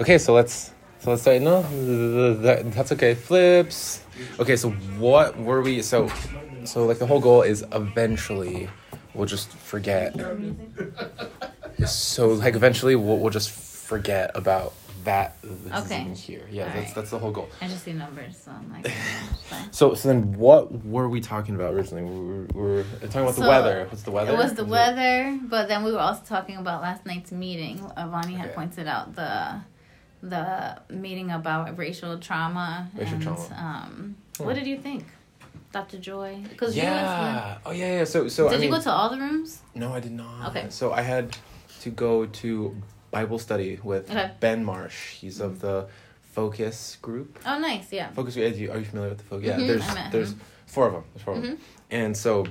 Okay, so let's so let's start. No, that, that's okay. Flips. Okay, so what were we? So, so like the whole goal is eventually we'll just forget. So like eventually we'll we'll just forget about that. Okay. here. Yeah, All that's right. that's the whole goal. I just see numbers, so I'm like. So so then what were we talking about originally? We were, we were talking about the So, weather. What's the weather? It was the Was weather, but then we were also talking about last night's meeting. Avani had pointed out the the meeting about racial trauma Racial and trauma. um Hmm. what did you think? Dr. Joy? Because Yeah. Oh yeah, yeah. So so did I you mean, go to all the rooms? No, I did not. Okay. So I had to go to Bible study with Okay. Ben Marsh. He's of the Focus group. Oh, nice, yeah. Focus. Are you, are you familiar with the Focus? Yeah. Mhm, There's there's him. four of them. There's 4 of them. And so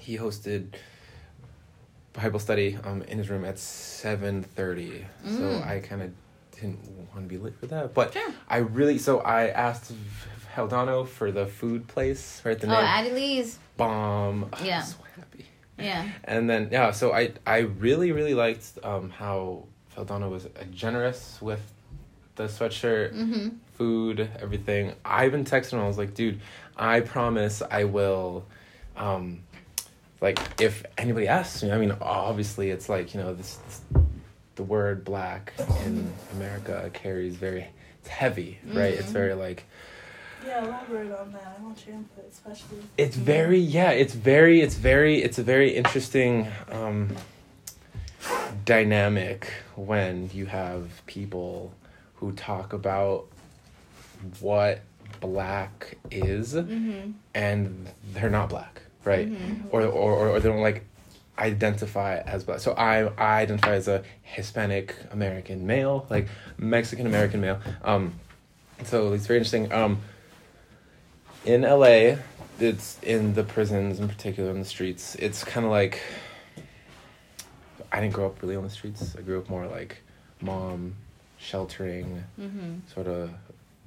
he hosted Bible study um, in his room at seven thirty. So Mm. I kind of didn't want to be late for that, but Sure. I really so I asked Haldano for the food place, right? The Oh, name Addie Lee's. bomb. Oh, Yeah. So happy. Yeah. And then yeah, so I I really really liked um, how Feldano was uh, generous with the sweatshirt, Mm-hmm. food, everything. I even texted him. I was like, dude, I promise I will. Um, like if anybody asks me, I mean, obviously it's like you know this, this the word black in America carries very it's heavy, right? It's Mhm. very like Yeah, elaborate on that. I want your input, especially. it's very yeah it's very it's very it's a very interesting um dynamic when you have people who talk about what black is Mm-hmm. and they're not black right Mhm. or, or or they don't like identify as black so i i identify as a hispanic american male like mexican american male um so it's very interesting um in LA, it's in the prisons in particular in the streets. It's kind of like I didn't grow up really on the streets. I grew up more like mom sheltering Mm-hmm. sort of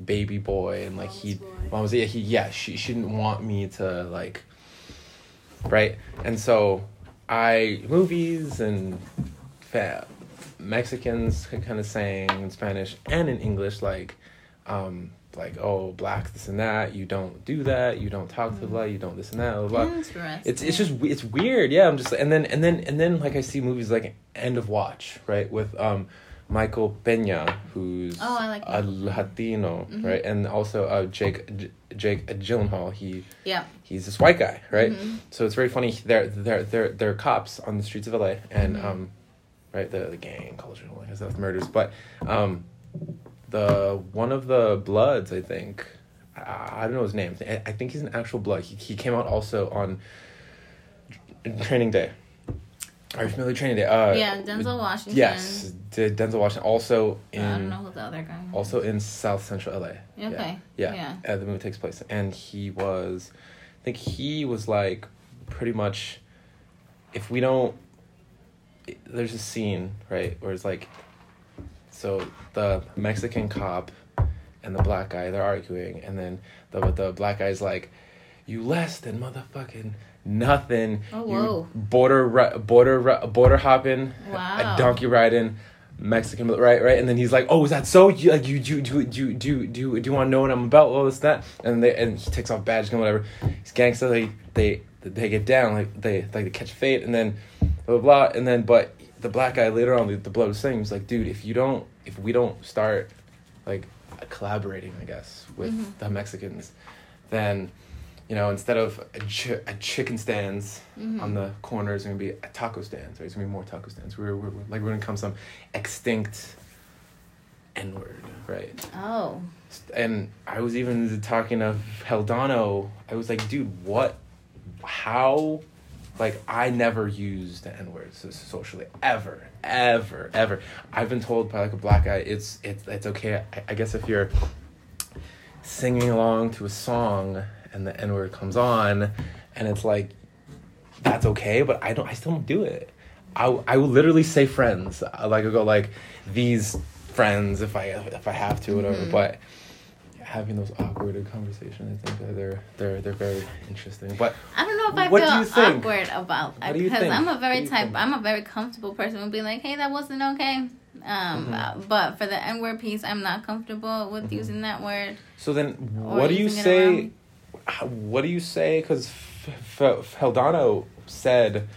baby boy and like he mom was yeah he yeah she she didn't want me to like right and so I movies and Mexicans kind of saying in Spanish and in English like um like oh blacks this and that you don't do that you don't talk to blah you don't this and that blah, blah. Interesting. It's it's just it's weird, yeah. I'm just and then and then and then like I see movies like End of Watch, right, with um Michael Peña, who's Oh, like a. Latino, Mhm. right, and also uh, Jake J- Jake Gyllenhaal. He Yeah. he's this white guy, right? Mhm. So it's very funny. They're they're they're they're cops on the streets of LA, and Mhm. um, right the the gang culture, and all that stuff, murders, but um, the one of the Bloods, I think. I I don't know his name. I I think he's an actual blood. He, he came out also on Training Day. Are you familiar with Training Day? Uh, yeah, Denzel Washington. Yes, did Denzel Washington also in? I don't know who the other guy also in South Central LA. Yeah. Okay. Yeah, Yeah. Uh, the movie takes place, and he was, I think he was like, pretty much, if we don't, there's a scene right where it's like, so the Mexican cop and the black guy they're arguing, and then the the black guy's like, you less than motherfucking nothing. Oh, you whoa. border border border hopping, Wow. a donkey riding. Mexican, right, right, and then he's like, "Oh, is that so? You like you do do do do do do you want to know what I'm about? All this that?" And they and he takes off badge and whatever. He's gangster. They they they get down like they like they catch fate and then blah blah, blah and then but the black guy later on the, the blood was saying he was like, "Dude, if you don't if we don't start like collaborating, I guess with Mhm. the Mexicans, then." You know, instead of a, chi- a chicken stands Mhm. on the corners, it's gonna be a taco stands. Right, it's gonna be more taco stands. We're, we're, we're like we're gonna come some extinct N word, right? Oh. And I was even talking of Heldano. I was like, dude, what? How? Like I never used the N word so- socially ever, ever, ever. I've been told by like a black guy, it's it's it's okay. I, I guess if you're singing along to a song and the N word comes on, and it's like that's okay, but I don't. I still don't do it. I I will literally say friends. I like I go like these friends if I if I have to whatever. Mhm. But having those awkward conversations, I think they're they're they're very interesting. But I don't know if I feel awkward about What do you because? I'm a very type. think? I'm a very comfortable person. Would be like, hey, that wasn't okay. Um, Mhm. uh, but for the N word piece, I'm not comfortable with Mhm. using that word. So then, what do you say? Around- how- What do you say? Because F- F- Feldano said,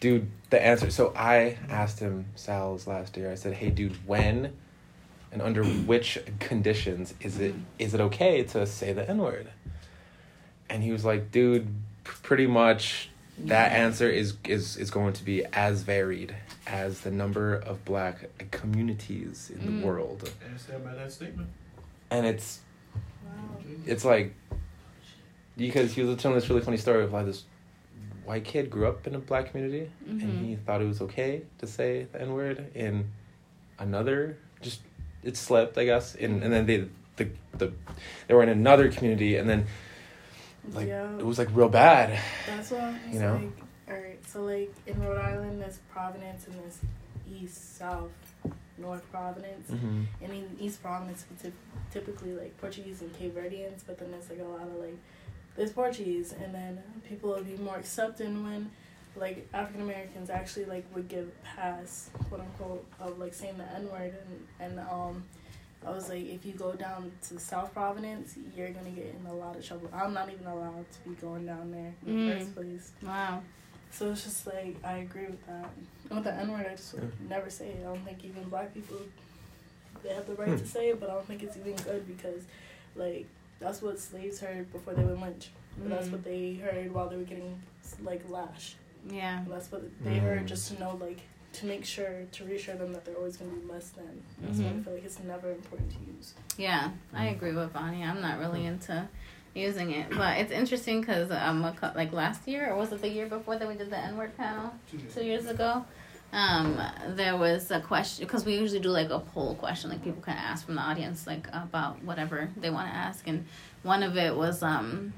"Dude, the answer." So I asked him Sal's last year. I said, "Hey, dude, when and under which conditions is it is it okay to say the N word?" And he was like, "Dude, p- pretty much that answer is is is going to be as varied as the number of black communities in Mm. the world." As said by that statement. And it's Wow. it's like because he was telling this really funny story of how this white kid grew up in a black community and Mhm. he thought it was okay to say the N word in another just it slipped I guess and and then they the the they were in another community and then like yeah, it was like real bad. that's what was you know? like. All right, so like in Rhode Island, there's Providence and there's East, South, North Providence. Mm-hmm. And in East Providence, typically like Portuguese and Cape Verdeans, but then there's like a lot of like there's Portuguese, and then people would be more accepting when like African Americans actually like would give pass, quote unquote, of like saying the N word, and and um. I was like, if you go down to South Providence, you're gonna get in a lot of trouble. I'm not even allowed to be going down there in the Mm. first place. Wow. So it's just like I agree with that. And with the N word, I just would Yeah. never say it. I don't think even black people they have the right Hmm. to say it, but I don't think it's even good because like that's what slaves heard before they were lynched. That's Mm. what they heard while they were getting like lashed. Yeah. And that's what they heard Mm. just to know like to make sure to reassure them that they're always gonna be less than. That's why I feel like it's never important to use. Yeah, I Mm. agree with Bonnie. I'm not really into using it, but it's interesting because um, a like last year or was it the year before that we did the N word panel two years ago? Um, there was a question because we usually do like a poll question, like people can ask from the audience like about whatever they want to ask, and one of it was um,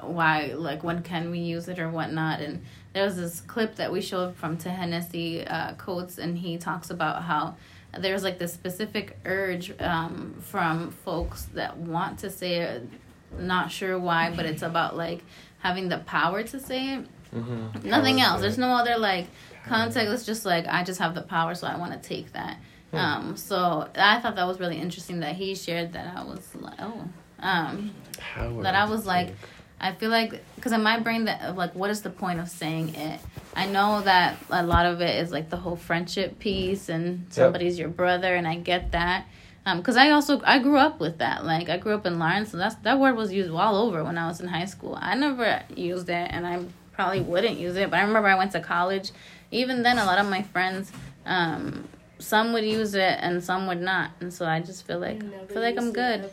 why like when can we use it or whatnot, and there was this clip that we showed from Ta-Nehisi uh, Coates, and he talks about how there's like this specific urge um, from folks that want to say it, not sure why, but it's about like having the power to say it. Mm-hmm. Nothing else. There's no other like context. It's just like I just have the power, so I want to take that. Hmm. Um, so I thought that was really interesting that he shared that. I was like, oh, um, Power that I was like, take. I feel like because in my brain that like what is the point of saying it? I know that a lot of it is like the whole friendship piece and somebody's your brother, and I get that. Um, because I also I grew up with that. Like I grew up in Lawrence, so that's that word was used all over when I was in high school. I never used it, and I probably wouldn't use it. But I remember I went to college. Even then, a lot of my friends, um, some would use it and some would not, and so I just feel like You never feel like I'm good. ever?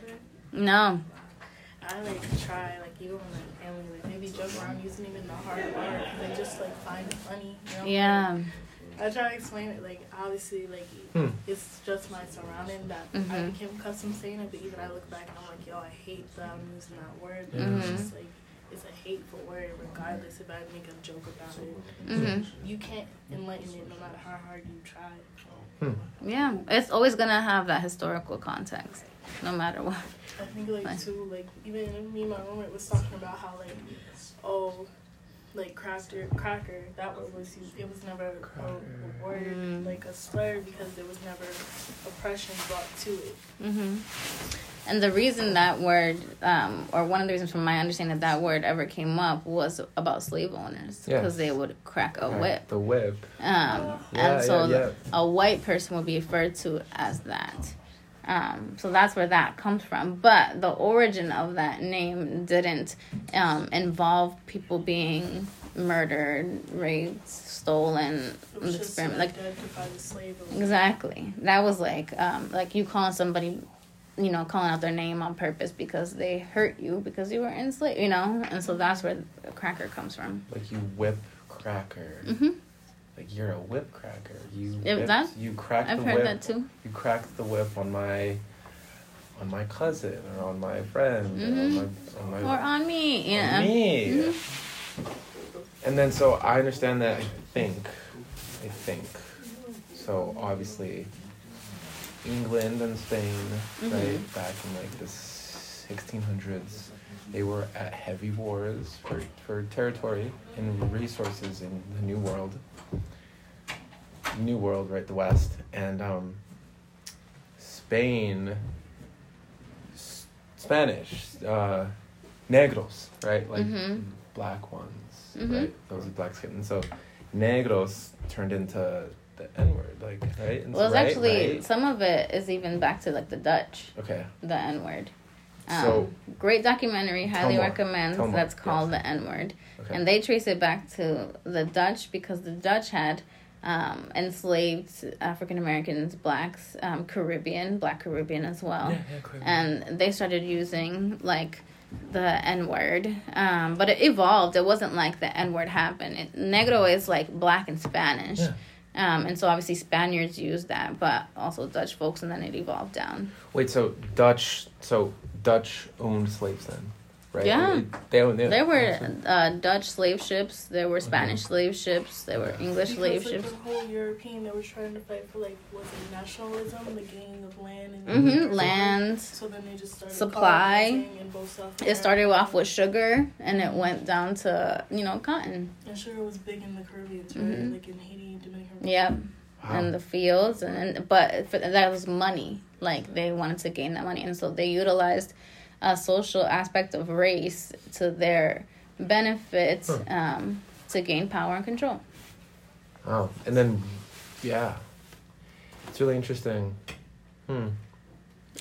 No, I like try like even with my family like maybe joke around using even the hard R because I just like find it funny. You know? yeah, I try to explain it like obviously like Hmm. it's just my surrounding that I Mhm. became accustomed saying it, but even I look back and I'm like, yo, I hate that I'm using that word. But Mhm. It's just like it's a hateful word regardless if I make a joke about it. Mhm. You can't enlighten it no matter how hard you try. yeah. It's always gonna have that historical context, no matter what. I think like Fine. too, like even me and my roommate was talking about how like, oh, like cracker, cracker. That word was used. It was never a, a word Mm. like a slur because there was never oppression brought to it. hmm And the reason that word, um, or one of the reasons from my understanding that that word ever came up was about slave owners Yes. because they would crack a Right, whip. The whip. Um, Yeah, and so yeah, a white person would be referred to as that. Um, so that's where that comes from. But the origin of that name didn't um, involve people being murdered, raped, stolen, It was just experiment. Like identify slave. exactly, that was like um, like you calling somebody, you know, calling out their name on purpose because they hurt you because you were enslaved, you know, and so that's where the cracker comes from. Like you whip cracker. hmm Like you're a whip cracker. You whipped- that- you cracked the whip. I've the heard whip. that too. You cracked the whip on my on my cousin or on my friend or on my on my Or on me, yeah. on me. Mhm. And then so I understand that I think I think so obviously England and Spain, Mhm. right, back in like the sixteen hundreds, they were at heavy wars for, for territory and resources in the new world. New world, right, the West. And um Spain, S- Spanish, uh, negros, right? Like Mhm. black ones, Mhm. right? Those with black skin. And so negros turned into the N word, like, right? And Well, it's right, actually right? some of it is even back to like the Dutch, Okay. the N word. Um, So- great documentary, highly recommend. That's yes. called the N word, Okay. and they trace it back to the Dutch because the Dutch had um, enslaved African Americans, blacks, um, Caribbean, Black Caribbean as well. yeah, yeah, clearly. and they started using like the N word, um, but it evolved. It wasn't like the N word happened. It, Negro is like black in Spanish, Yeah. um, and so obviously Spaniards used that, but also Dutch folks, and then it evolved down. Wait, so Dutch, so Dutch owned slaves then, right? Yeah. It- they owned. They, There were uh, Dutch slave ships, there were Spanish slave ships, there were English slave Because, like, ships. the whole European that was trying to fight for like was it nationalism, the gaining of land and mm-hmm. territory. Land. So then they just started Supply. colonizing both It started off with sugar, and it went down to you know cotton. And sugar was big in the Caribbean, right? Mhm. Like in Haiti, Dominican. Yep. Wow. and the fields and, and but for, that was money like they wanted to gain that money and so they utilized a social aspect of race to their benefit Huh. um, to gain power and control Wow. And then, yeah, it's really interesting. Hmm.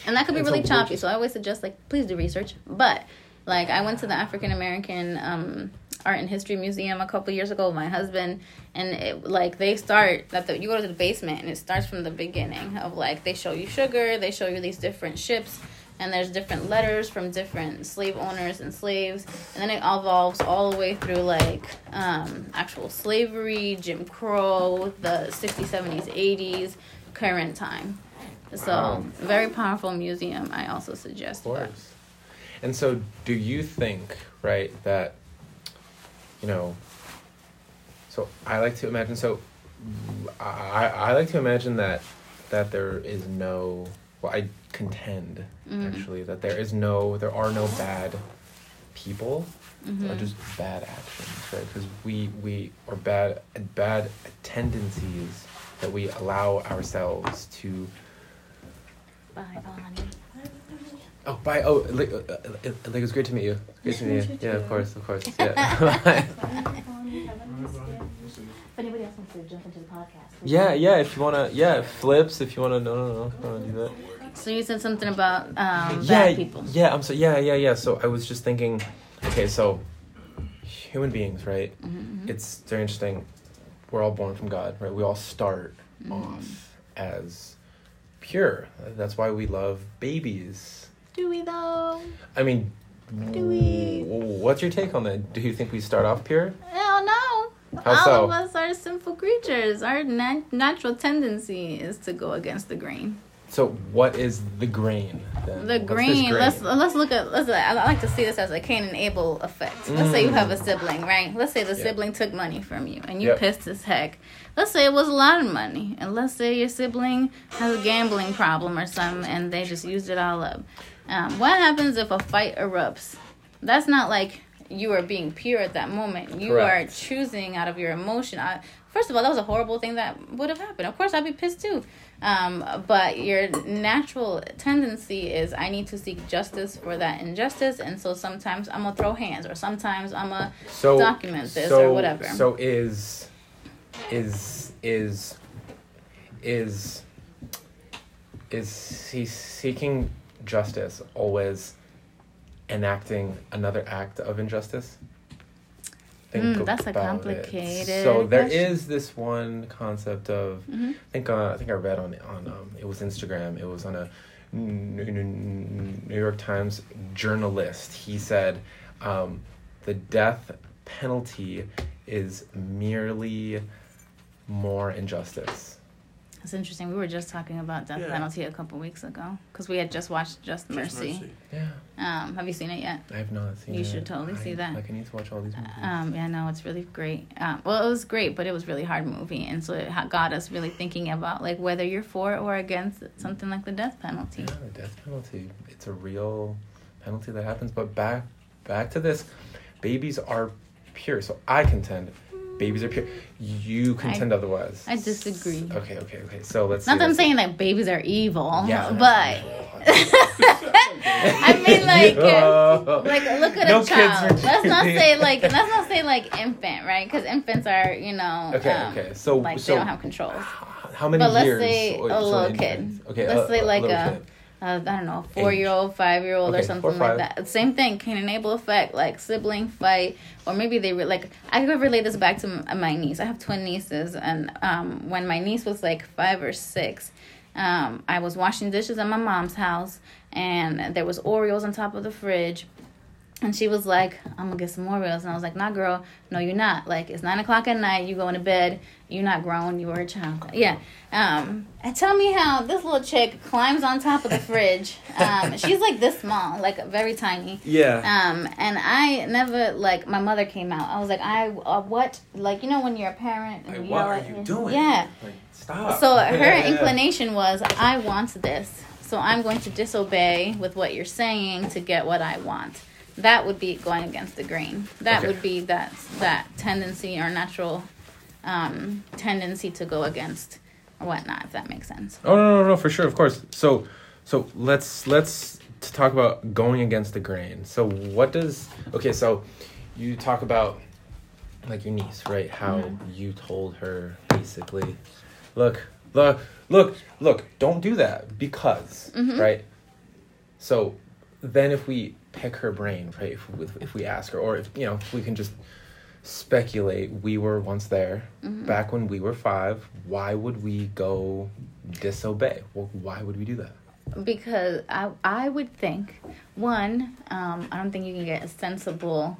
and that could be And really choppy so i always suggest like please do research but like i went to the african american um, art and history museum a couple years ago with my husband and it like they start that the, you go to the basement and it starts from the beginning of like they show you sugar they show you these different ships and there's different letters from different slave owners and slaves and then it evolves all the way through like um, actual slavery jim crow the 60s 70s 80s current time so Wow. very powerful museum i also suggest Of that. course. And so, do you think, right, that, you know, so I like to imagine, so I, I like to imagine that, that there is no, well, I contend, Mhm. actually, that there is no, there are no bad people, or Mhm. just bad actions, right? Because we, we, or bad, bad tendencies that we allow ourselves to Bye, Bonnie. Oh, bye. Oh, like, uh, uh, uh, like it was great to meet you. Great to meet you. Yeah, of course, of course. Yeah. If anybody else wants to jump into the podcast. yeah, yeah. If you wanna, yeah, flips. If you wanna, no, no, no, if you wanna do that. So you said something about um, yeah, bad people. yeah. I'm so yeah, yeah, yeah. So I was just thinking. Okay, so human beings, right? Mhm. It's very interesting. We're all born from God, right? We all start Mhm. off as pure. That's why we love babies. Do we though? I mean, Do we? what's your take on that? Do you think we start off pure? Hell no. How All so? of us are sinful creatures. Our nat- natural tendency is to go against the grain. So what is the grain then? The this grain. Let's let's look at. Let's. I like to see this as a Cain and Abel effect. Let's say you have a sibling, right? Let's say the Yeah. sibling took money from you, and you Yep. pissed as heck. Let's say it was a lot of money, and let's say your sibling has a gambling problem or something, and they just used it all up. Um, what happens if a fight erupts? That's not like you are being pure at that moment. You Correct. are choosing out of your emotion. I, first of all, that was a horrible thing that would have happened. Of course, I'd be pissed too. Um, but your natural tendency is I need to seek justice for that injustice, and so sometimes I'm gonna throw hands, or sometimes I'm gonna so document this so, or whatever. So is is is is is he seeking justice always enacting another act of injustice? Mm, that's a about it. complicated So there question. is this one concept of Mhm. I think uh, I think I read on on um, it was Instagram. It was on a New New York Times journalist. He said um, the death penalty is merely more injustice. It's interesting. We were just talking about death Yeah. penalty a couple weeks ago because we had just watched Just Just Mercy. Yeah, Um, have you seen it yet? I have not seen. You it. should totally I, see that. Like I need to watch all these movies. Um, yeah, no, it's really great. Um, well, it was great, but it was really hard movie, and so it got us really thinking about like whether you're for or against something like the death penalty. Yeah, the death penalty. It's a real penalty that happens. But back back to this, babies are pure. So I contend babies are pure. You contend otherwise. I disagree. Okay, okay, okay. So let's. Not see, that I'm saying that babies are evil, Yeah. but I mean, like, Oh. like look at No a child. Let's not say like let's not say like infant, right? Because infants are, you know, Okay, um, okay. So, like so they don't have controls. how many But let's say a little kid. Okay, Let's a, say a like a- kid. Uh, I don't know, four year old, five year old, or something four, like that. Same thing can enable effect like sibling fight, or maybe they re- like. I could relate this back to my niece. I have twin nieces, and um, when my niece was like five or six, um, I was washing dishes at my mom's house, and there was Oreos on top of the fridge. And she was like, I'm gonna get some Oreos. And I was like, nah, girl, no, you're not. Like, it's nine o'clock at night, you going to bed, you're not grown, you are a child. Yeah. Um, and tell me how this little chick climbs on top of the fridge. Um, she's like this small, like very tiny. Yeah. Um, and I never, like, my mother came out. I was like, I, uh, what? Like, you know, when you're a parent and Like, you what are you doing? Yeah. Like, stop. So her Yeah. inclination was, I want this. So I'm going to disobey with what you're saying to get what I want. That would be going against the grain. That Okay. would be that that tendency or natural um, tendency to go against whatnot. If that makes sense. Oh no, no, no, for sure, of course. So, so let's let's to talk about going against the grain. So, what does okay? So, you talk about like your niece, right? How Mhm. you told her basically, look, look, look, look, don't do that because, Mhm. right? So, then if we pick her brain, right? If, if, if we ask her, or if you know, if we can just speculate, we were once there Mhm. back when we were five, why would we go disobey? Well, why would we do that? because I I would think one um, I don't think you can get sensible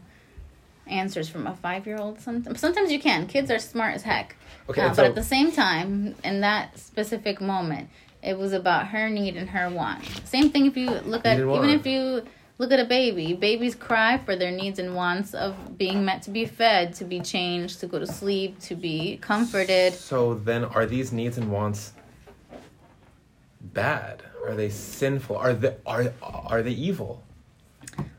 answers from a five year old. Sometimes sometimes you can. Kids are smart as heck. Okay, Uh, and but at the same time, in that specific moment, it was about her need and her want. Same thing if you look at even if you look at a baby. Babies cry for their needs and wants of being meant to be fed, to be changed, to go to sleep, to be comforted. So then, are these needs and wants bad? Are they sinful? Are they are are they evil?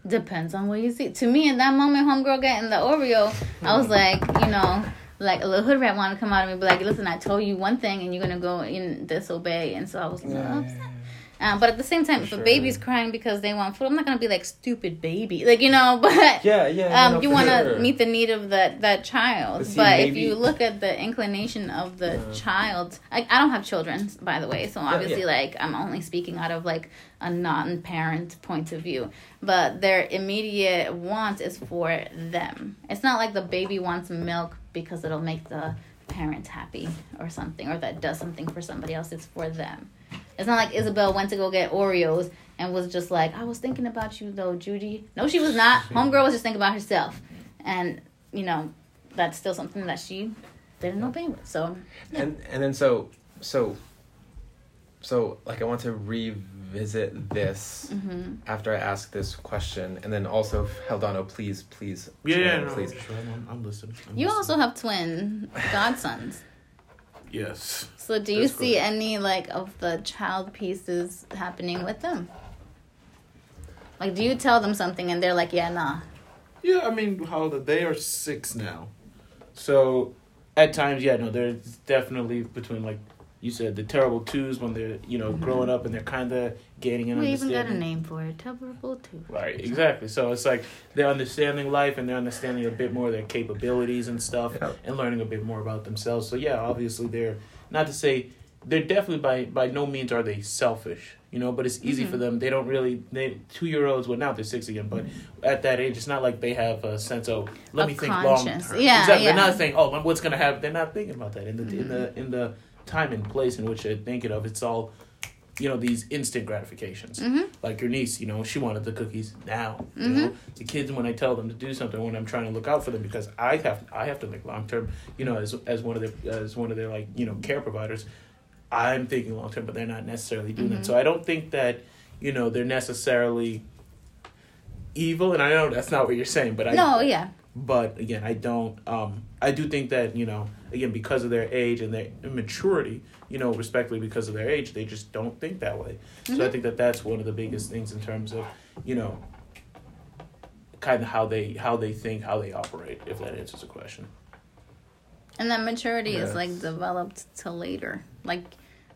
Depends on what you see. To me, in that moment, homegirl getting the Oreo, I was hmm. like, you know, like a little hood rat wanted to come out of me, be like, listen, I told you one thing, and you're gonna go and disobey, and so I was like, upset. Oh, Um, but at the same time, if sure. a baby's crying because they want food, I'm not gonna be like stupid baby, like you know. But Yeah, yeah. um, no, you want to sure. meet the need of that that child. But see, but if you look at the inclination of the Yeah. child, I, I don't have children, by the way, so obviously, yeah. like I'm only speaking out of like a non-parent point of view. But their immediate want is for them. It's not like the baby wants milk because it'll make the parent happy or something, or that does something for somebody else. It's for them. It's not like Isabel went to go get Oreos and was just like, I was thinking about you though, Judy. No, she was not. Homegirl was just thinking about herself. And, you know, that's still something that she didn't obey with. So, and and then so so so like I want to revisit this hmm after I ask this question, and then also Heldano, please, please, Yeah, yeah, no, please. sure, I'm, I'm listening. I'm you listening. also have twin godsons. Yes. So, do you That's see correct. any, like, of the child pieces happening with them? Like, do you tell them something and they're like, yeah, nah. Yeah, I mean, how old are they? are six now, so at times, yeah, no, there's definitely between like you said the terrible twos when they're you know mm-hmm. growing up and they're kind of gaining an We even got a name for it. Terrible too. Right, exactly. So it's like they're understanding life and they're understanding a bit more of their capabilities and stuff Yeah. and learning a bit more about themselves. So yeah, obviously they're not to say they're definitely by by no means are they selfish, you know, but it's easy Mhm. for mm-hmm. them. They don't really they two year olds well now they're six again, but mm-hmm. at that age it's not like they have a sense of let Of me think long term. Yeah, exactly. yeah. They're not saying, Oh, what's gonna happen they're not thinking about that. In the in the in the time and place in which they're thinking of it's all you know, these instant gratifications hmm like your niece, you know, she wanted the cookies now. You Mhm. know, the kids when I tell them to do something, when I'm trying to look out for them, because I have I have to think long term. You know, as as one of their as one of their like you know care providers, I'm thinking long term, but they're not necessarily doing Mhm. that. So I don't think that you know they're necessarily evil, and I know that's not what you're saying, but I No, yeah. but again i don't um i do think that you know again because of their age and their immaturity you know respectfully because of their age they just don't think that way so i Mhm. think that that's one of the biggest things in terms of you know kind of how they how they think how they operate if that answers the question And that maturity is like developed till later. Like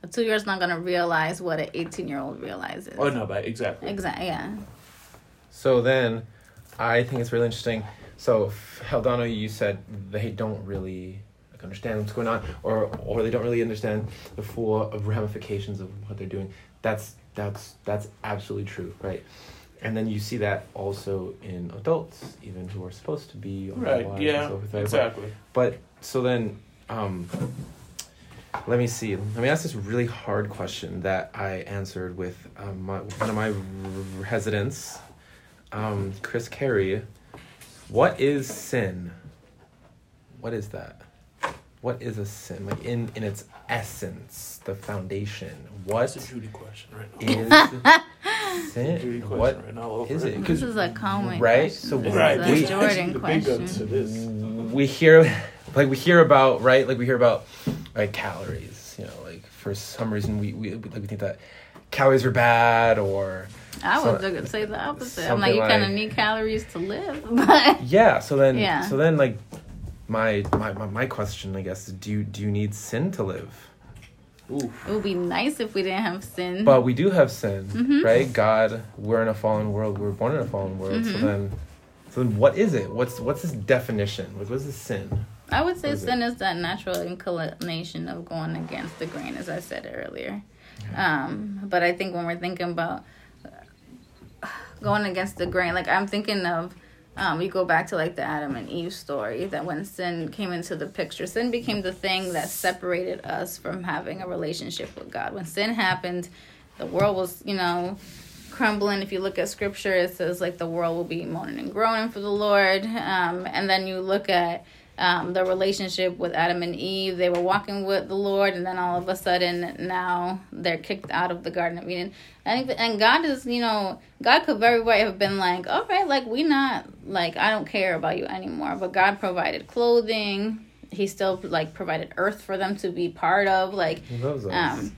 a two year old's not gonna realize what an eighteen year old realizes. Oh no, but exactly. Exactly. Yeah. So then, I think it's really interesting. So, Haldano, you said they don't really like, understand what's going on, or or they don't really understand the full ramifications of what they're doing. That's that's that's absolutely true, right? And then you see that also in adults, even who are supposed to be Right. Yeah. so forth, right? Exactly. But so then, um, let me see. Let me ask this really hard question that I answered with um, my, one of my r- residents, um, Chris Carey. What is sin? What is that? What is a sin? Like in in its essence, the foundation. What That's a Judy question right now. is sin? Judy question What right now. is it? This is a common Right, question. so This Right. is a we- Jordan the big guns question. this. we hear like we hear about right like we hear about like calories you know like for some reason we we like we think that calories are bad or I So- would look- say the opposite. I'm like, you kind of like- need calories to live, but yeah so then Yeah. so then like my, my my my question i guess is do you do you need sin to live Ooh. it would be nice if we didn't have sin. but we do have sin Mhm. right god we're in a fallen world We're born in a fallen world so Mhm. then so then what is it what's what's this definition like what's this sin I would say What is it? sin is that natural inclination of going against the grain, as I said earlier. Um, but I think when we're thinking about going against the grain, like I'm thinking of, um, we go back to like the Adam and Eve story that when sin came into the picture, sin became the thing that separated us from having a relationship with God. When sin happened, the world was, you know, crumbling. If you look at scripture, it says like the world will be moaning and groaning for the Lord. Um, and then you look at um, the relationship with Adam and Eve. They were walking with the Lord, and then all of a sudden now they're kicked out of the Garden of Eden. And and God is, you know, God could very well have been like, all right, like we not like I don't care about you anymore. But God provided clothing. He still like provided earth for them to be part of. Like um,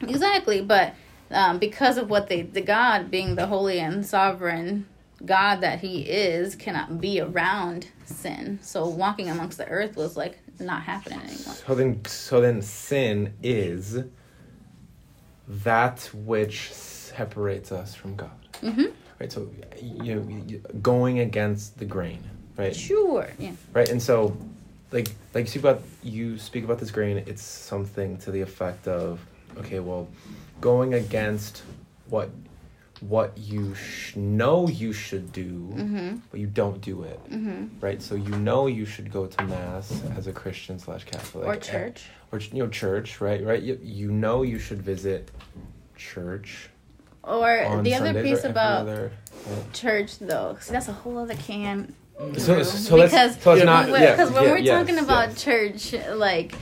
exactly, but um, because of what they, the God being the holy and sovereign God that He is, cannot be around sin. So walking amongst the earth was like not happening anymore. So then, so then, sin is that which separates us from God. hmm Right. So, you know, you- going against the grain. Right. Sure. Yeah. Right. And so, like, like you speak about you speak about this grain. It's something to the effect of, okay, well, going against what what you sh- know you should do, hmm but you don't do it. hmm Right. So you know you should go to mass as a Christian slash Catholic Or church. or you know church right right you, you know you should visit church Or the other Sundays piece about other, church, though, see, that's a whole other can. yeah. so so let's Because- so not Because yeah, when yeah, we're yes, talking about yes. church, like,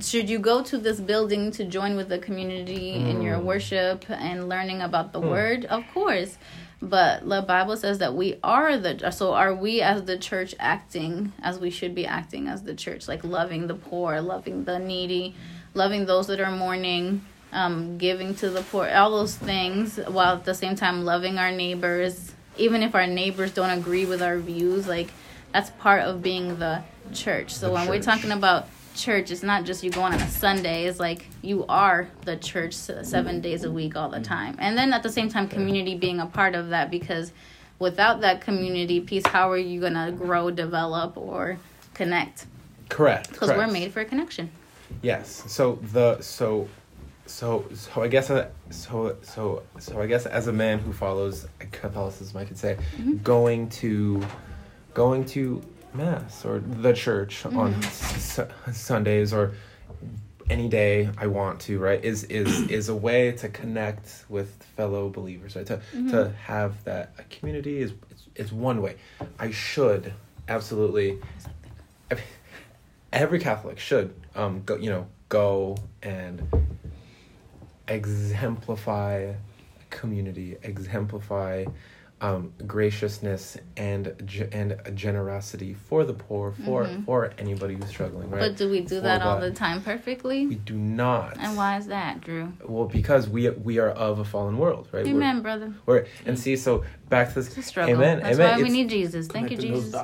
should you go to this building to join with the community in your Mm. worship and learning about the Hmm. word? Of course. But the Bible says that we are the so are we as the church acting as we should be acting as the church, like loving the poor, loving the needy, loving those that are mourning, um, giving to the poor, all those things, while at the same time loving our neighbors, even if our neighbors don't agree with our views, like that's part of being the church. So The when we're talking about church, it's not just you going on a Sunday. It's like you are the church seven days a week, all the time. And then at the same time, community being a part of that because without that community piece, how are you gonna grow, develop, or connect? correct Because we're made for a connection. yes so the so so so i guess uh, so so so i guess as a man who follows catholicism i could say Mhm. going to going to mass or the church on Mhm. s- sundays or any day I want to, right? Is is is a way to connect with fellow believers, right? To Mhm. to have that a community is is, is one way. I should absolutely. Every Catholic should um go, you know, go and exemplify community, exemplify um, graciousness and ge- and generosity for the poor, for Mhm. for anybody who's struggling, right? But do we do For that all what? the time perfectly? We do not. And why is that, Drew? Well, because we we are of a fallen world, right? Amen, brother. We're, we're and see, so back to It's a this. struggle. Amen. That's amen. why we need Jesus. Thank you, Jesus.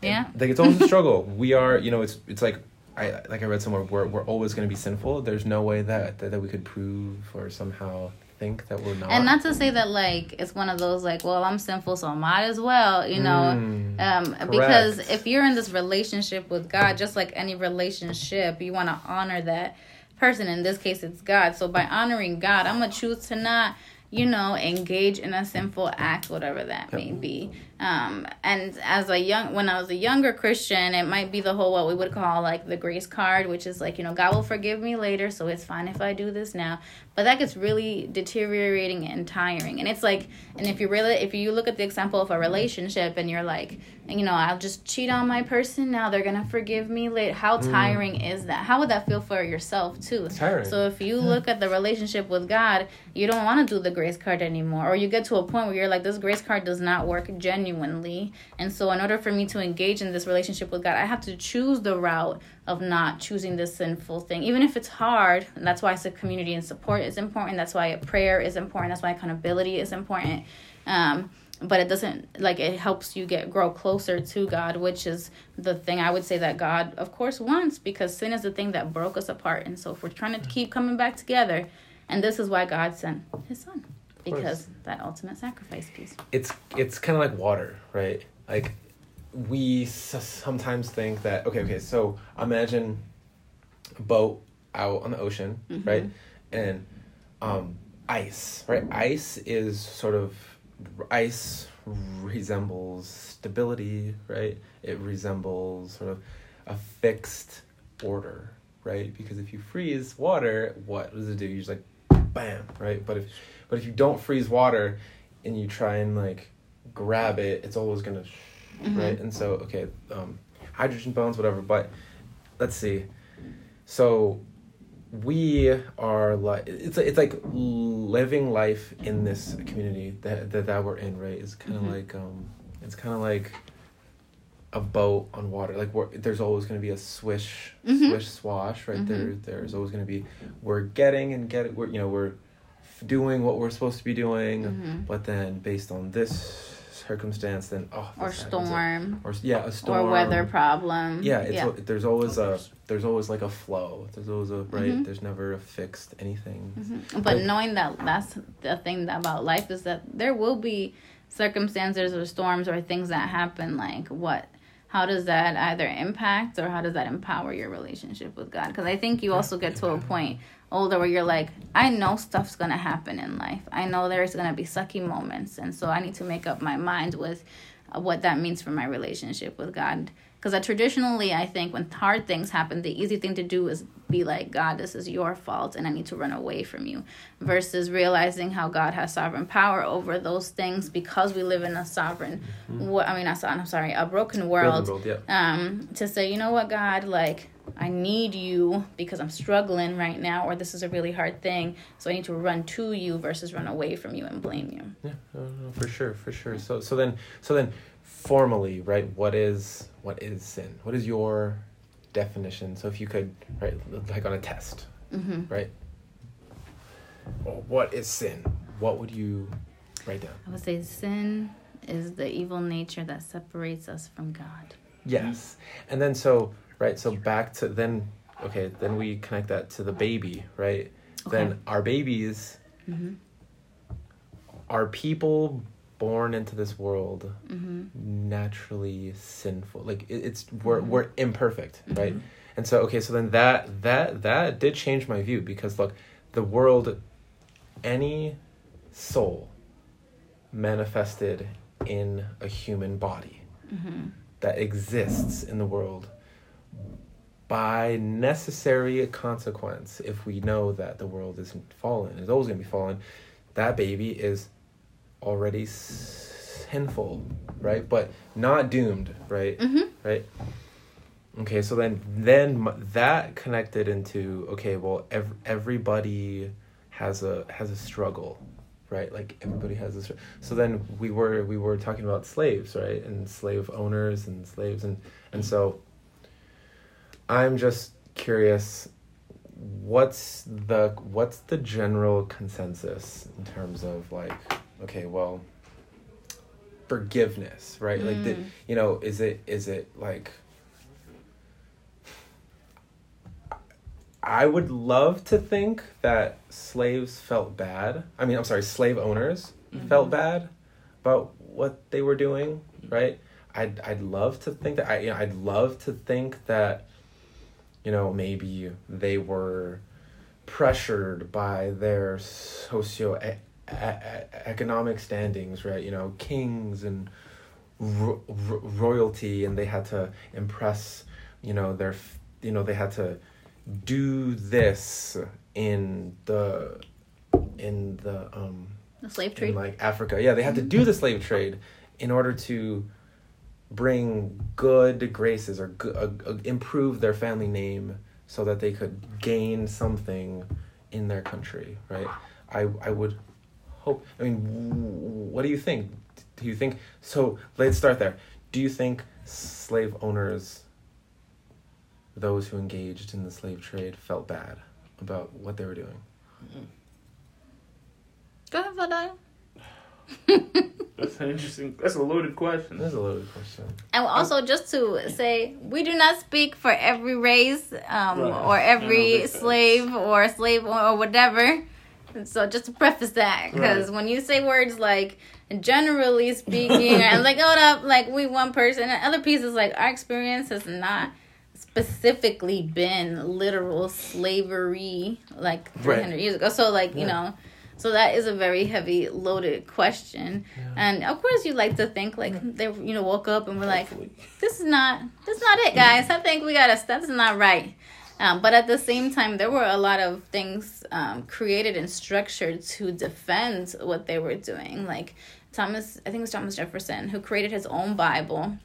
Yeah. Like it's always a struggle. We are, you know, it's it's like I like I read somewhere we're we're always going to be sinful. There's no way that, that that we could prove or somehow think that we're not. And not to say that like it's one of those like, well, I'm sinful, so I might as well, you know. Mm, Um, because if you're in this relationship with God, just like any relationship, you want to honor that person. In this case, it's God. So by honoring God, I'm gonna choose to not, you know, engage in a sinful act, whatever that may be. Um, and as a young, when I was a younger Christian, it might be the whole what we would call like the grace card, which is like, you know, God will forgive me later, so it's fine if I do this now. But that gets really deteriorating and tiring. And it's like, and if you really, if you look at the example of a relationship and you're like, you know, I'll just cheat on my person now, they're gonna forgive me later. How tiring is that? How would that feel for yourself too? It's tiring. So if you look at the relationship with God, you don't want to do the grace card anymore, or you get to a point where you're like, this grace card does not work genuinely, and so in order for me to engage in this relationship with God, I have to choose the route of not choosing this sinful thing, even if it's hard. And that's why I community and support is important. That's why prayer is important. That's why accountability is important. Um, but it doesn't like it helps you get grow closer to God, which is the thing I would say that God, of course, wants because sin is the thing that broke us apart. And so if we're trying to keep coming back together, and this is why God sent His Son because that ultimate sacrifice piece. it's it's kind of like water, right? Like we s- sometimes think that okay, okay, so imagine a boat out on the ocean, right? And um, ice, right? Ice is sort of ice resembles stability, right? It resembles sort of a fixed order, right? Because if you freeze water, what does it do? You're just like bam, right? But if but if you don't freeze water and you try and like grab it, it's always gonna right? And so okay, um, hydrogen bonds, whatever. But let's see. So we are like it's it's like living life in this community that that, that we're in, right? Is kind of like um, it's kind of like a boat on water. Like we're, there's always going to be a swish, Mhm. swish, swash, right? There, there's always going to be we're getting and getting. We're you know we're doing what we're supposed to be doing, Mhm. but then based on this circumstance, then oh, Or this happens. storm, or yeah, a storm or weather problem. yeah, it's yeah. there's always a there's always like a flow. There's always a right. Mhm. There's never a fixed anything. Mhm. But Like- knowing that that's the thing about life is that there will be circumstances or storms or things that happen. Like what? How does that either impact or how does that empower your relationship with God? Because I think you also get to a point older where you're like, I know stuff's gonna happen in life. I know there's gonna be sucky moments, and so I need to make up my mind with uh, what that means for my relationship with God. Because uh, traditionally, I think when hard things happen, the easy thing to do is be like, God, this is your fault, and I need to run away from you. Versus realizing how God has sovereign power over those things because we live in a sovereign, wo- I mean, not so- I'm sorry, a broken world. World, yeah. Um, to say, you know what, God, like, I need you because I'm struggling right now, or this is a really hard thing, so I need to run to you versus run away from you and blame you. Yeah, no, no, for sure, for sure. So so then so then formally, right? What is what is sin? What is your definition? So if you could, right, like on a test, hmm right? Well, what is sin? What would you write down? I would say sin is the evil nature that separates us from God. Yes. And then so right, so back to then okay, then we connect that to the baby, right? Then our babies hmm are people born into this world hmm naturally sinful. Like it, it's we're Mhm. we're imperfect, right? Mhm. And so okay, so then that that that did change my view because look, the world any soul manifested in a human body hmm that exists in the world by necessary consequence if we know that the world isn't fallen is always going to be fallen that baby is already sinful right? But not doomed right? Hmm right? Okay so then then that connected into okay well ev- everybody has a has a struggle right? Like everybody has a str- so then we were we were talking about slaves right? And slave owners and slaves and and so i'm just curious what's the what's the general consensus in terms of like okay well forgiveness right like the, Mm. you know is it is it like I would love to think that slaves felt bad. I mean, I'm sorry, slave owners felt bad about what they were doing, right? I'd I'd love to think that I you know, I'd love to think that you know maybe they were pressured by their socio economic standings, right? You know, kings and ro- ro- royalty, and they had to impress, you know, their, you know, they had to do this in the, in the um, The slave in trade. like Africa. Yeah, they had to do the slave trade in order to bring good graces or go- uh, uh, improve their family name so that they could gain something in their country, right? I I would hope. I mean, what do you think? Do you think so? Let's start there. Do you think slave owners, those who engaged in the slave trade, felt bad about what they were doing? Go ahead, Vadai. That's an interesting. That's a loaded question. That's a loaded question. And also, just to say, we do not speak for every race um, Right. or every slave or slave or, or whatever. And so, just to preface that, because Right. when you say words like generally speaking, I'm like, hold up, like we one person, and other pieces, like our experience has not specifically been literal slavery like 300 Right. years ago. So, like, you know. So that is a very heavy loaded question. And of course you like to think like they you know woke up and were like this is not this is not it guys. I think we got to that's not right. Um, but at the same time there were a lot of things um, created and structured to defend what they were doing. Like Thomas I think it was Thomas Jefferson who created his own Bible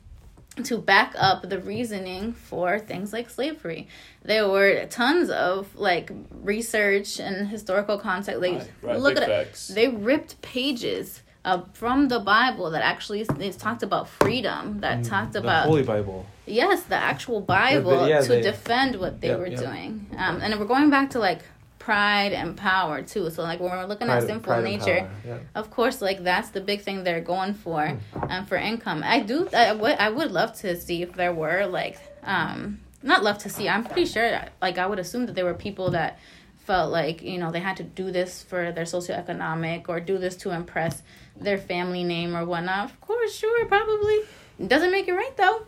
to back up the reasoning for things like slavery. There were tons of like research and historical context. Like Right, right, look big at it. They ripped pages uh, from the Bible that actually they talked about freedom. That talked The about Holy Bible. yes, the actual Bible but yeah, to they- defend what they Yep, were yep. doing. Um, and we're going back to like pride and power too. So like when we're looking at sinful nature, yeah. of course, like that's the big thing they're going for, and um, for income. I do. I would. I would love to see if there were like, um, not love to see. I'm pretty sure. That, like I would assume that there were people that felt like you know they had to do this for their socioeconomic or do this to impress their family name or whatnot. Of course, sure, probably. Doesn't make it right though.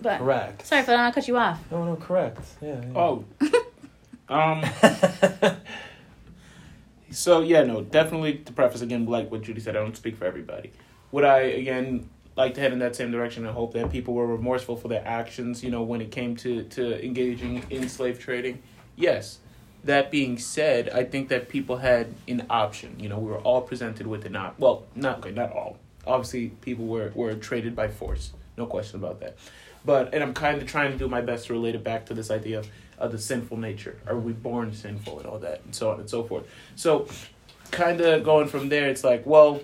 But Correct. sorry if I don't cut you off. No, no, correct. Yeah. yeah. Oh. um. So yeah, no, definitely to preface again, like what Judy said, I don't speak for everybody. Would I again like to head in that same direction and hope that people were remorseful for their actions, you know, when it came to to engaging in slave trading? Yes. That being said, I think that people had an option. You know, we were all presented with an op. Well, not okay, not all. Obviously, people were were traded by force. No question about that. But and I'm kind of trying to do my best to relate it back to this idea of, of the sinful nature. Are we born sinful and all that and so on and so forth. So, kind of going from there, it's like, well,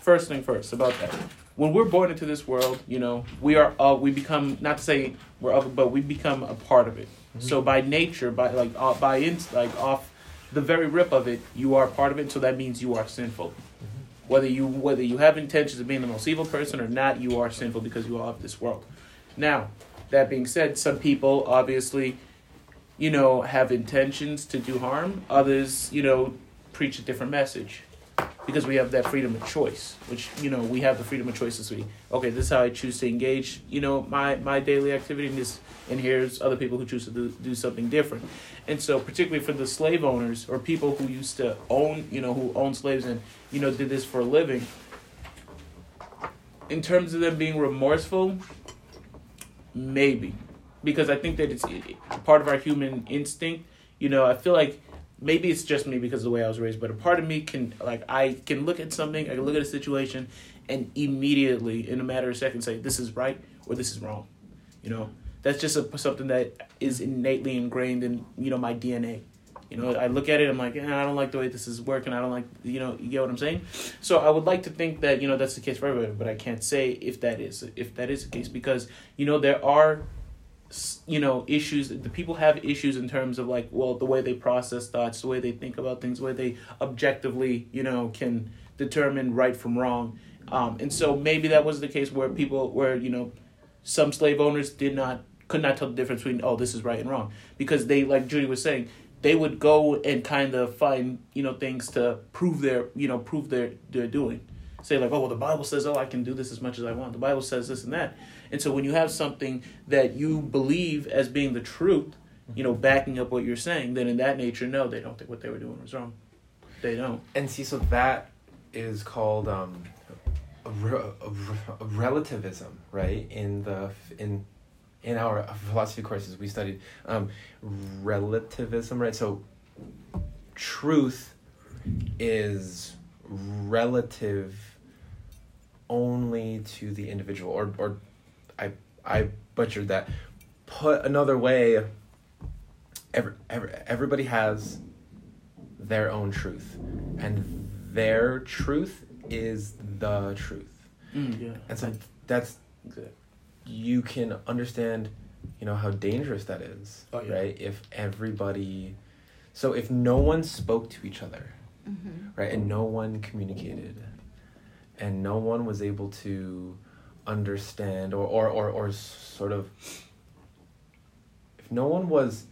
first thing first about that. When we're born into this world, you know, we are uh, we become not to say we're of but we become a part of it. So by nature, by like uh, by in, like off the very rip of it, you are part of it. So that means you are sinful. Whether you whether you have intentions of being the most evil person or not, you are sinful because you are of this world. Now, that being said, some people obviously, you know, have intentions to do harm. Others, you know, preach a different message. Because we have that freedom of choice, which, you know, we have the freedom of choice to see, okay, this is how I choose to engage, you know, my, my daily activity, and this and here's other people who choose to do, do something different. And so particularly for the slave owners or people who used to own, you know, who owned slaves and, you know, did this for a living, in terms of them being remorseful, maybe because i think that it's part of our human instinct. You know i feel like maybe it's just me because of the way i was raised but a part of me can like i can look at something i can look at a situation and immediately in a matter of seconds say this is right or this is wrong. You know that's just a, something that is innately ingrained in you know my dna you know i look at it i'm like eh, i don't like the way this is working i don't like you know you get what i'm saying? So i would like to think that you know that's the case for everybody but i can't say if that is if that is the case because you know there are you know issues the people have issues in terms of like well the way they process thoughts the way they think about things the way they objectively you know can determine right from wrong um, and so maybe that was the case where people where you know some slave owners did not could not tell the difference between oh this is right and wrong because they like judy was saying they would go and kind of find you know things to prove their you know prove their their doing. Say like, oh well, the Bible says, oh I can do this as much as I want. The Bible says this and that. And so when you have something that you believe as being the truth, you know, backing up what you're saying, then in that nature, no, they don't think what they were doing was wrong. They don't. And see, so that is called um, a, re- a, re- a relativism, right? In the in in our philosophy courses, we studied um, relativism, right? So truth is relative only to the individual, or or I I butchered that. Put another way, every, every, everybody has their own truth, and their truth is the truth. Mm, yeah. And so that's Exactly. you can understand, you know, how dangerous that is, Oh, yeah. right? If everybody, so if no one spoke to each other, Mm-hmm. right, and no one communicated, and no one was able to understand or or or, or sort of, if no one was.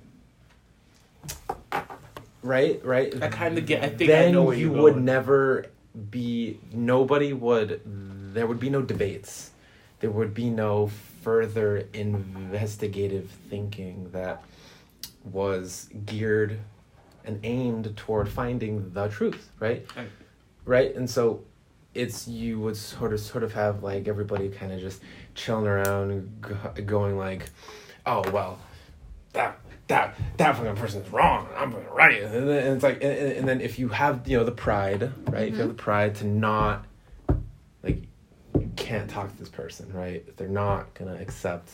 Right, right. I kinda get- I think I then know where you would never be. Nobody would. There would be no debates there would be no further investigative thinking that was geared and aimed toward finding the truth right Right. right and so it's you would sort of sort of have like everybody kind of just chilling around go- going like oh well that that that fucking person is wrong. I'm fucking right and, then, and it's like and, and then if you have you know the pride right? If you have the pride to not like you can't talk to this person right? They're not gonna accept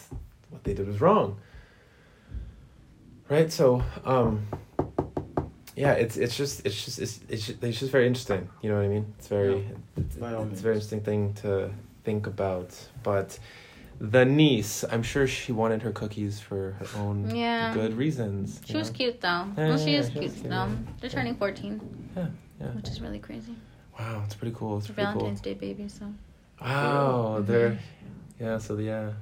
what they did was wrong. Right? So um yeah it's it's just it's just it's it's just, it's just very interesting you know what i mean it's very Yeah. it's, By it's a very interesting thing to think about but the niece i'm sure she wanted her cookies for her own Yeah. good reasons She was know? cute though. Yeah, well, she yeah, is she was cute cute, though. They're Yeah. turning 14, yeah yeah which is really crazy. wow it's pretty cool it's It's pretty Valentine's Day baby, so. cool wow Mhm. they're yeah so yeah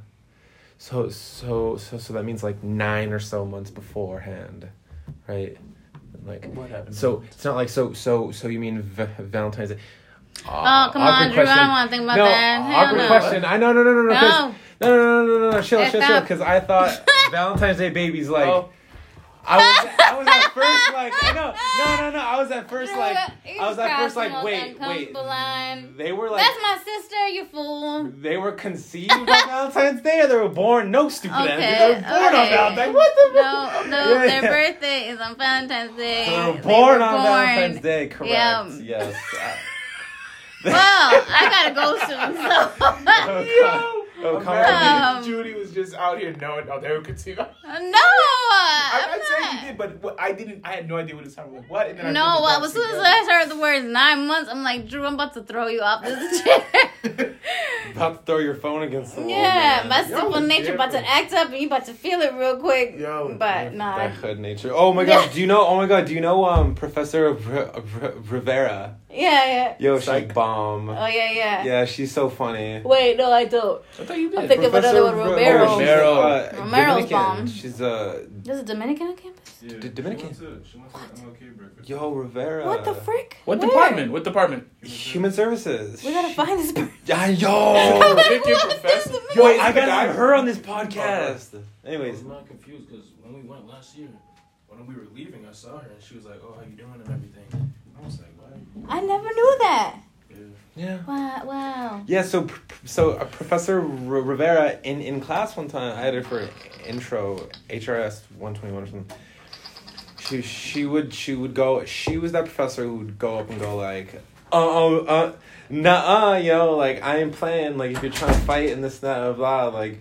so so so so that means like nine or so months beforehand right like What happened? so it's not like so so so you mean v- valentine's day Oh, come on, Drew. I don't want to think about no, that. Hell awkward no. question. I know, no, no, no, no, 'cause- No. no, no, no, no, no, no, chill, Hey, chill, chill, stop. because I thought Valentine's Day babies like Oh. I was, I was at first like I know, no, no, no, I was at first like I was at first like wait, wait, line. they were like That's my sister, you fool. they were conceived on Valentine's Day or they were born? No, stupid Okay. They were born on okay. Valentine's. What the? No, no, Yeah, their yeah. birthday is on Valentine's Day. So they were They born were on born- Valentine's Day, correct? Yeah. Yes. Well, I gotta go soon, so. oh, Yo, come imagine on. Um, Judy was just out here knowing, oh, they were conceived. no! I'm I'm not saying not. you did, but what, I didn't. I had no idea what it sounded like. What? And then I No, put well, as soon as. I heard the words nine months, I'm like, Drew, I'm about to throw you off this chair. About to throw your phone against the wall. yeah, man. my Y'all simple nature about to act up and you about to feel it real quick. Yo, but nah. That hood nature. Oh my god, do you know? Oh my god, do you know um Professor R- R- Rivera? Yeah, yeah. Yo, she's Psych. bomb. Oh, yeah, yeah. Yeah, she's so funny. Wait, no, I don't. I thought you I'm did. thinking of another one, Ro- Romero. oh, Romero. uh, Romero's Dominican. bomb. She's uh There's a Dominican on campus? Yeah, D- Dominican. She went to, she went to MLK breakfast. yo Rivera. What the frick? What Where? department? What department? Human services. We gotta find this person. Yeah, yo. Dominican professor. Yo, Wait, is I it the got guy? her on this podcast. Anyways, I'm not confused because when we went last year, when we were leaving, I saw her and she was like, "Oh, how you doing?" and everything. I was like, "What?" I never knew that. Yeah. yeah. Wow, wow. Yeah, so so uh, Professor R- Rivera in, in class one time, I had her for intro HRS one twenty one or something. She she would she would go. She was that professor who would go up and go like, oh uh, uh nah uh yo like I ain't playing like if you're trying to fight and this and that blah like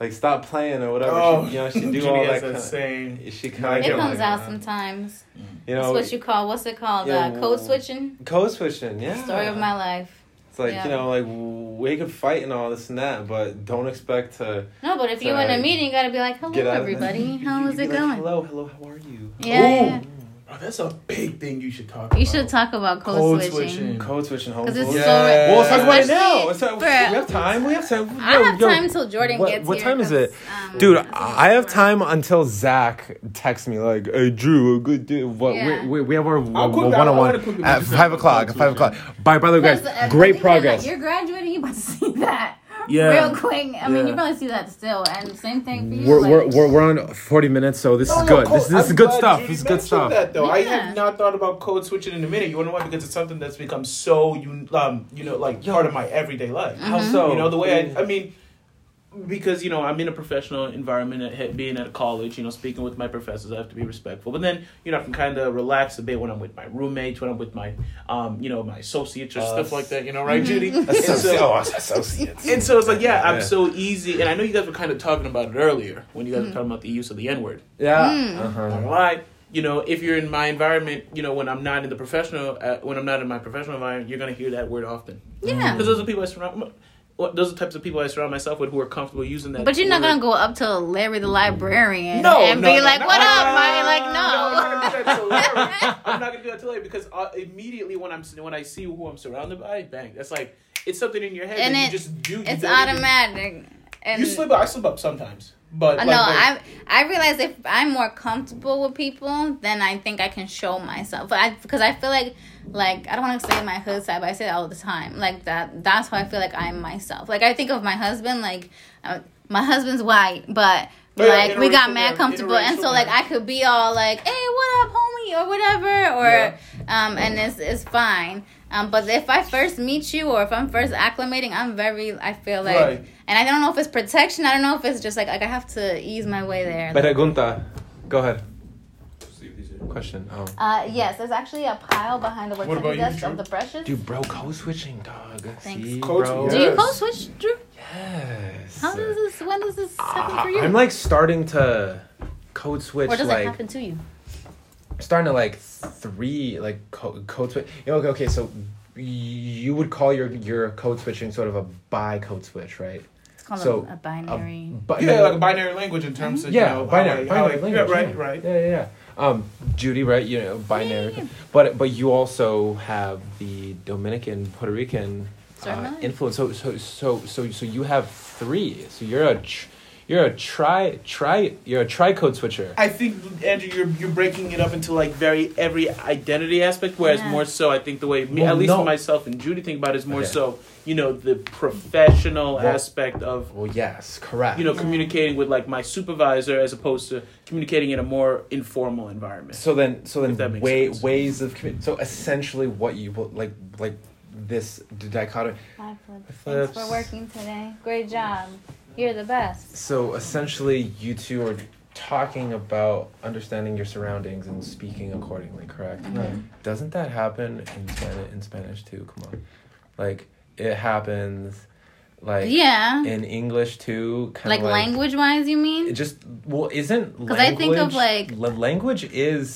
like stop playing or whatever. Oh, she, you know she do Judy all that. that Kind same. she kind It get comes like, out sometimes. You That's know, what you call, what's it called? Yeah, uh, code switching? code switching. Yeah. Story of my life. It's like Yeah. you know, like we could fight and all this and that, but don't expect to No, but if you're in a meeting, you gotta be like, hello, get out. of everybody. You- How you is be it like, going? Hello, hello. How are you? Yeah, yeah. Oh, that's a big thing you should talk about. You should talk about code, Code switching. switching. Code switching home. Because it's schooling. so. Yeah. Well, let's talk about it now. Let's talk, for- we have time. We have time. I Yo, have yo, time till Jordan what, gets what here. time is it? um, Dude, think I have time until Zach texts me like, "Hey, Drew, good day. What? Yeah. We, we, we have our one-on-one at five o'clock. five o'clock. switching. By by the way, uh, guys, great progress. You're graduating, you about to see that. Yeah. Real quick. I mean, you probably see that still. And same thing for you. We're, like, we're, we're, we're on 40 minutes, so this No, is no, good. code- This, this is good stuff. Judy This is good stuff. That though, I Yeah. have not thought about code switching in a minute. You wanna know why? Because it's something that's become so you um you know like part of my everyday life. How Mm-hmm. so? You know the way I I mean. Because you know I'm in a professional environment, at, being at a college, you know, speaking with my professors, I have to be respectful. But then, you know, I can kind of relax a bit when I'm with my roommates, when I'm with my, um, you know, my associates or Us. stuff like that. You know, right, Judy? Mm-hmm. Associ- And so- oh, associates. and so it's like, yeah, I'm Yeah. so easy. And I know you guys were kind of talking about it earlier when you guys were talking about the use of the N word. Yeah. Mm. Uh-huh. gonna. You know, if you're in my environment, you know, when I'm not in the professional, uh, when I'm not in my professional environment, you're gonna hear that word often. Yeah. Because those are people I surround. Well, those are the types of people I surround myself with who are comfortable using that. But you're not word. gonna go up to Larry the librarian no, and no, be no, like, no, "What no, up, no, Mike?" Like, no, no. I'm not gonna do that till later. I'm not gonna do that till later because uh, immediately when I'm when I see who I'm surrounded by, bang, that's like it's something in your head And it- you just do. you it's automatic. And You slip up. I slip up sometimes, but like, know. but- I I realize if I'm more comfortable with people, then I think I can show myself. But I because I feel like like I don't want to say my hood side, but I say it all the time. Like that. That's how I feel like I'm myself. Like I think of my husband. Like uh, my husband's white, but. But yeah, like we got mad comfortable, and so like. I could be all like, "Hey, what up, homie?" or whatever, or Yeah. um, and it's it's fine. Um, but if I first meet you, or if I'm first acclimating, I'm very. I feel like, Right. and I don't know if it's protection. I don't know if it's just like like I have to ease my way there. Pregunta. Go ahead. See if these are- Question. Oh. Uh, yes, there's actually a pile behind the What work about you, desk of the brushes. Dude, bro, code switching, dog. Thanks. See, Code bro. Do you code switch, Drew? Yes. How does this? When does this happen for you? I'm like starting to code switch. or does like, it happen to you? starting to like three like co- code switch. You know, okay, okay, so you would call your your code switching sort of a bi code switch, right? It's called so, a, a binary. But yeah, like a binary language in terms of yeah, you know, binary, how I- how language. Yeah, right, yeah. right. Yeah, yeah, yeah. Um, Judy, right? You know, binary. Yeah. But but you also have the Dominican, Puerto Rican uh, influence. So so so so so you have three. So you're a tr- you're a tri tri you're a tri code switcher. I think Andrew, you're you're breaking it up into like very every identity aspect, whereas Yeah. more so, I think the way me, Well, at least no. for myself and Judy think about it is more Okay. so, you know, the professional Well- aspect of Well, yes, correct. you know Yeah. communicating with like my supervisor as opposed to communicating in a more informal environment. So then, so If that then, way, sense. ways of commu- so essentially, what you like, like this dichotomy. Bye, Flips. Flips. Thanks for working today. Great job. You're the best. So essentially, you two are talking about understanding your surroundings and speaking accordingly. Correct? Doesn't that happen in Spanish? In Spanish too? Come on, like it happens, like Yeah. in English too. Kind Like of like language wise, you mean? It just well, isn't 'Cause I think of, like- la- language is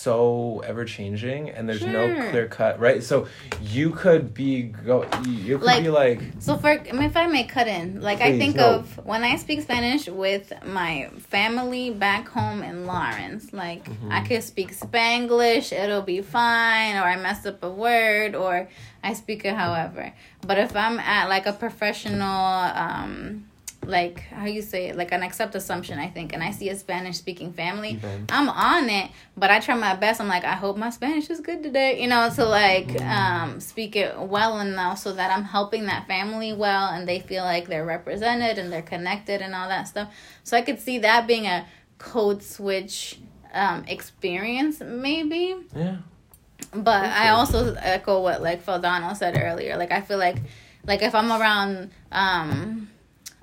so ever changing, and there's no clear cut, right? So you could be go, you could Like- be like, So for I mean, if I may cut in, like I think no. of when I speak Spanish with my family back home in Lawrence, like Mm-hmm. I could speak Spanglish, it'll be fine, or I mess up a word, or I speak it however. But if I'm at like a professional, um, like how you say it, like an accept assumption, I think, and I see a Spanish speaking family, Event. I'm on it, but I try my best. I'm like, I hope my Spanish is good today, you know, to like um, speak it well enough so that I'm helping that family well and they feel like they're represented and they're connected and all that stuff. So I could see that being a code switch um, experience, maybe. yeah, But I also echo what like Feldano said earlier. Like I feel like, like if I'm around, um,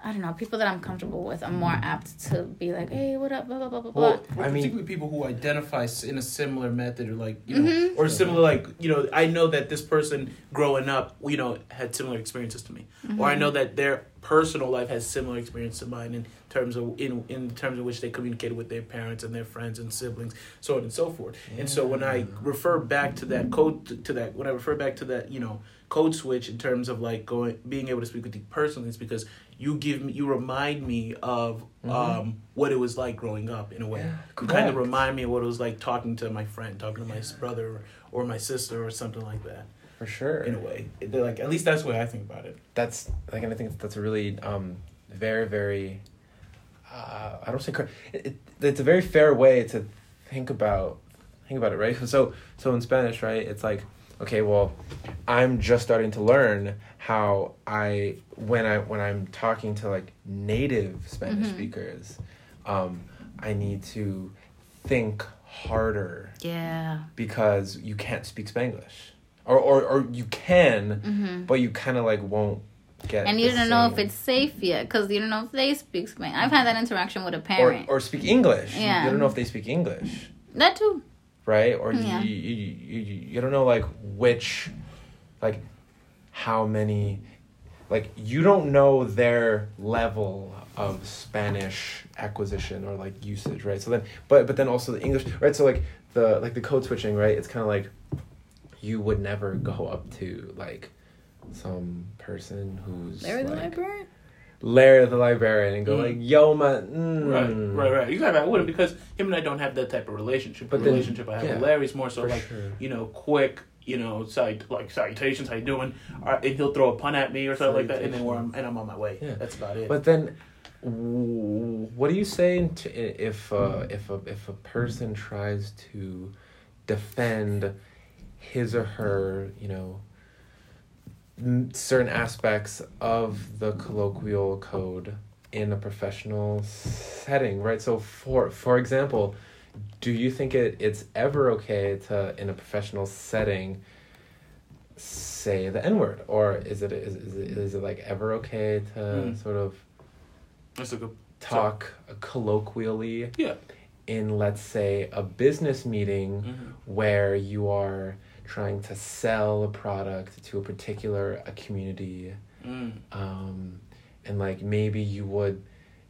I don't know, people that I'm comfortable with, I'm more apt to be like, hey, what up, blah blah blah blah blah. Well, Or I mean, particularly people who identify in a similar method or like you know Mhm. or similar like you know i know that this person growing up you know had similar experiences to me or i know that their personal life has similar experience to mine in terms of in in terms of which they communicated with their parents and their friends and siblings, so on and so forth. And so when I refer back to that code to that when I refer back to that you know code switch in terms of like going being able to speak with you personally, is because you give me you remind me of um, what it was like growing up in a way. Yeah, you kind of remind me of what it was like talking to my friend, talking to my brother or my sister or something like that. For sure. In a way, They're like at least that's the way I think about it. that's like and I think that's a really um very very uh, I don't say it, it, it's a very fair way to think about think about it right so so in Spanish right it's like okay well I'm just starting to learn how I when I when I'm talking to like native Spanish Mhm. speakers um I need to think harder Yeah. because you can't speak Spanglish or or, or you can hmm but you kind of like won't get And you don't know if it's safe yet because you don't know if they speak Spanish. I've had that interaction with a parent. or speak english You- Yeah. you don't know if they speak english that too. Right or Yeah. you, you, you, you, don't know like which like how many like you don't know their level of spanish acquisition or like usage right so then but but then also the english right so like the like the code switching right it's kind of like you would never go up to like some person who's Larry the like, librarian. Larry the librarian and go Mm. like, "Yo, man." Mm. Right, right, right. Exactly. I wouldn't because him and I don't have that type of relationship. But the then- relationship I have yeah, with Larry is more so like sure. you know quick. You know, site like salutations. How you doing? Uh, and he'll throw a pun at me or something like that, and then where I'm and I'm on my way. Yeah. That's about it. But then, what do you say to, if uh, if a if a person tries to defend his or her, you know, certain aspects of the colloquial code in a professional setting, right? So, for for example, do you think it it's ever okay to in a professional setting? say the n word or is it is, is it is it like ever okay to Mm. sort of That's a good. talk colloquially Yeah. in let's say a business meeting Mhm. where you are trying to sell a product to a particular a community Mm. um and like maybe you would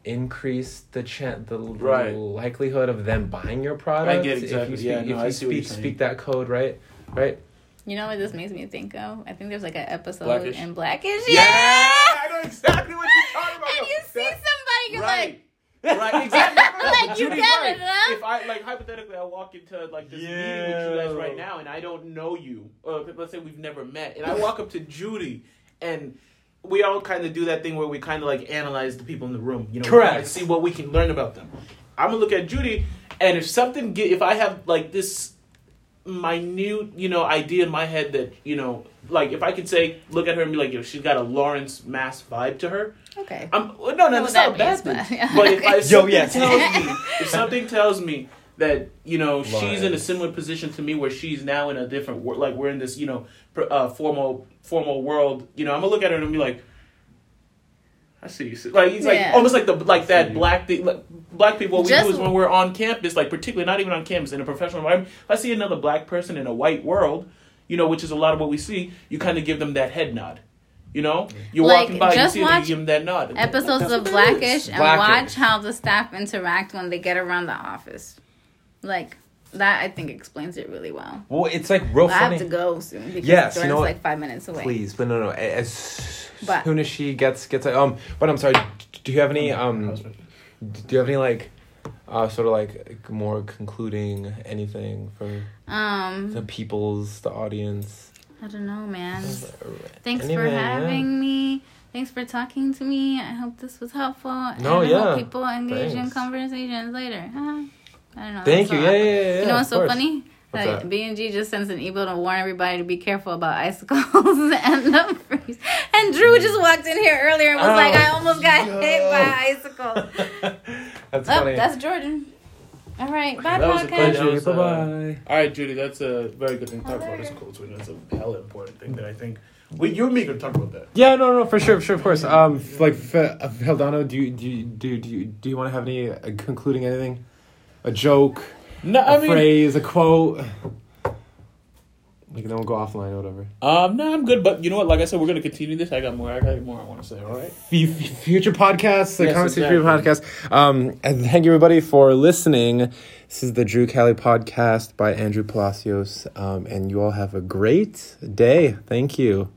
increase the chan the Right. likelihood of them buying your product I get if exactly- you speak, yeah, if no, you I see what you're speak speak that code right right You know what this makes me think of? I think there's like an episode Blackish? in Blackish. Yeah, I know exactly what you're talking about. And you see somebody, you're right. like, right, exactly. Like, you Judy's get right. it, huh? If I like hypothetically, I walk into like this meeting with you guys right now, and I don't know you, or let's say we've never met, and I walk up to Judy, and we all kind of do that thing where we kind of like analyze the people in the room, you know, Correct. and see what we can learn about them. I'm gonna look at Judy, and if something, get, if I have like this minute, you know, idea in my head that you know, like if I could say, look at her and be like, yo, she's got a Lawrence Mass vibe to her. Okay. I'm well, no, no, Know that's not a bad thing. but- But if I, Yo, something yes. tells me, if something tells me that you know she's in a similar position to me, where she's now in a different world, like we're in this, you know, pr- uh, formal formal world, you know, I'm gonna look at her and be like. I see. you. So, Like it's like Yeah. almost like the like that black thing. Like, black people. What we Just- do is when we're on campus, like particularly not even on campus in a professional environment. If I see another black person in a white world, you know, which is a lot of what we see, you kind of give them that head nod. You know, you're Like, walking by, you just see watch give them that nod. Episodes That's of what that is. Blackish and Blackish. watch how the staff interact when they get around the office. Like, that I think explains it really well. well it's like real I have to go soon because Yes, you know like five minutes away. Please, but no, no. As But- soon as she gets gets um, but I'm sorry. Do you have any um? Do you have any like, uh, sort of like more concluding anything for Um, the people's the audience? I don't know, man. Thanks Anything, for yeah. having me. Thanks for talking to me. I hope this was helpful. No, and I yeah. hope people engage in conversations later. Huh? I don't know. Thank you. so Yeah, yeah, yeah. yeah You know what's so course. funny? What's Like? B and G just sends an email to warn everybody to be careful about icicles and the freeze. And Drew mm. just walked in here earlier and was Oh, like, "I almost got hit by an icicle." That's oh, funny. that's Jordan. All right, bye, That was a podcast. pleasure. Pleasure. was, uh, Bye bye. All right, Judy, that's a very good thing to talk about. It's cool swing. That's a hell important thing that I think. We, you and me could talk about that. Yeah, no, no, for sure, for sure, of course. Um, f- like f- uh, Heldano, do you do you, do you, do you, do you want to have any uh, concluding anything? A joke, No, a I mean, phrase, a quote. Like then we'll go offline or whatever. Um, no, I'm good. But you know what? Like I said, we're gonna continue this. I got more. I got more. I want to say. All right. F- future podcasts, the Yes, Conversation Future exactly. podcast. Um, and thank you everybody for listening. This is the Drew Kelly podcast by Andrew Palacios. Um, and you all have a great day. Thank you.